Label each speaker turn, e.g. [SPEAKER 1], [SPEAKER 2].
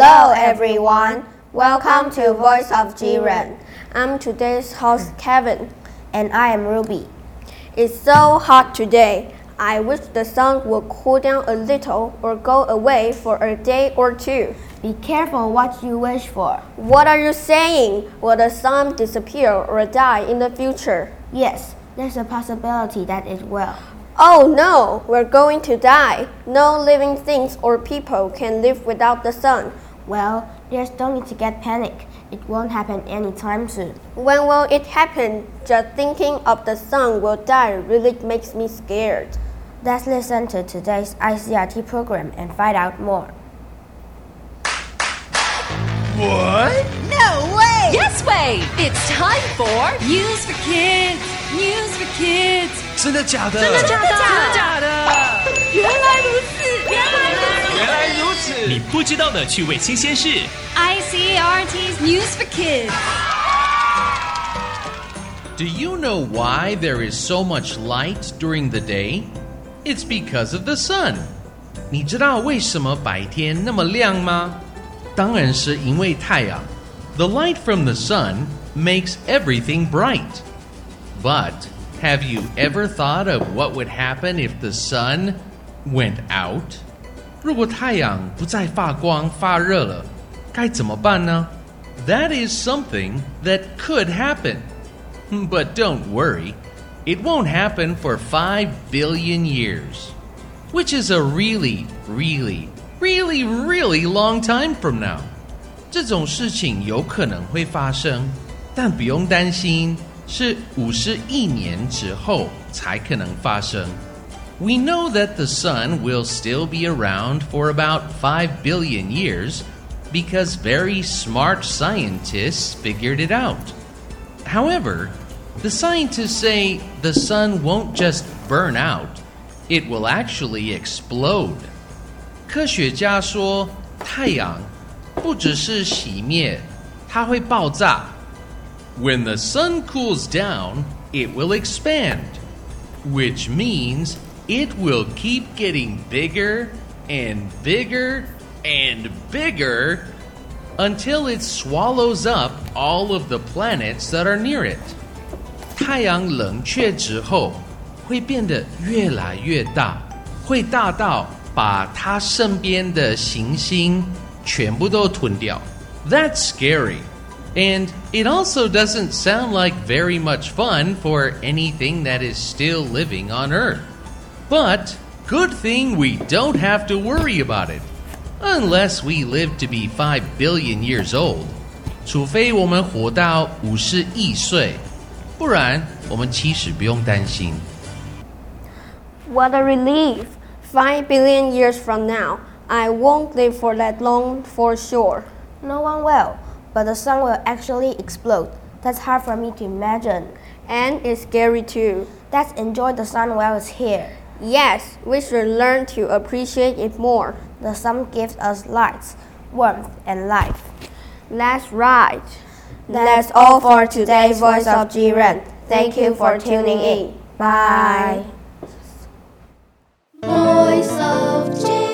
[SPEAKER 1] Hello everyone. Welcome to Voice of Jiren. I'm today's host Kevin.
[SPEAKER 2] And I am Ruby.
[SPEAKER 1] It's so hot today. I wish the sun would cool down a little or go away for a day or two.
[SPEAKER 2] Be careful what you wish for.
[SPEAKER 1] What are you saying? Will the sun disappear or die in the future?
[SPEAKER 2] Yes, there's a possibility that it will.
[SPEAKER 1] Oh no, we're going to die. No living things or people can live without the sun.
[SPEAKER 2] Well, there's no need to get panic. It won't happen anytime soon.
[SPEAKER 1] When will it happen? Just thinking of the sun will die really makes me scared.
[SPEAKER 2] Let's listen to today's ICRT program and find out more.
[SPEAKER 3] What?
[SPEAKER 4] No way!
[SPEAKER 5] Yes way! It's time for News for Kids. News for Kids.
[SPEAKER 3] 真的假的？
[SPEAKER 5] 真的假的？
[SPEAKER 4] 真的假的？原来如此，原来如此。
[SPEAKER 3] 原来如此。
[SPEAKER 6] 你不知道的趣味新鲜事。
[SPEAKER 5] ICRT's News for Kids.
[SPEAKER 7] Do you know why there is so much light during the day? It's because of the sun. 你知道为什么白天那么亮吗？当然是因为太阳。The light from the sun makes everything bright. But have you ever thought of what would happen if the sun went out? 如果太阳不再发光发热了，该怎么办呢？That is something that could happen. But don't worry, it won't happen for 5 billion years, which is a really, really, really, really long time from now. 这种事情有可能会发生，但不用担心，是五十亿年之后才可能发生。We know that the sun will still be around for about 5 billion years because very smart scientists figured it out. However, the scientists say the sun won't just burn out, it will actually explode. 科学家说，太阳不只是熄灭，它会爆炸。When the sun cools down, it will expand, which means it will keep getting bigger and bigger and bigger until it swallows up all of the planets that are near it. 太阳冷却之后，会变得越来越大，会大到把它身边的行星全部都吞掉。That's scary. And it also doesn't sound like very much fun for anything that is still living on Earth. But good thing we don't have to worry about it. Unless we live to be 5 billion years old. 除非我们活到五十亿岁，不然我们其实不用担心。
[SPEAKER 1] What a relief! Five billion years from now, I won't live for that long for sure.
[SPEAKER 2] No one will, but the sun will actually explode. That's hard for me to imagine.
[SPEAKER 1] And it's scary too.
[SPEAKER 2] Let's enjoy the sun while it's here.
[SPEAKER 1] Yes, we should learn to appreciate it more.
[SPEAKER 2] The sun gives us light, warmth, and life.
[SPEAKER 1] That's right. That's all for today's Voice of Jiren. Thank you for tuning in. Bye.
[SPEAKER 2] Voice of Jiren.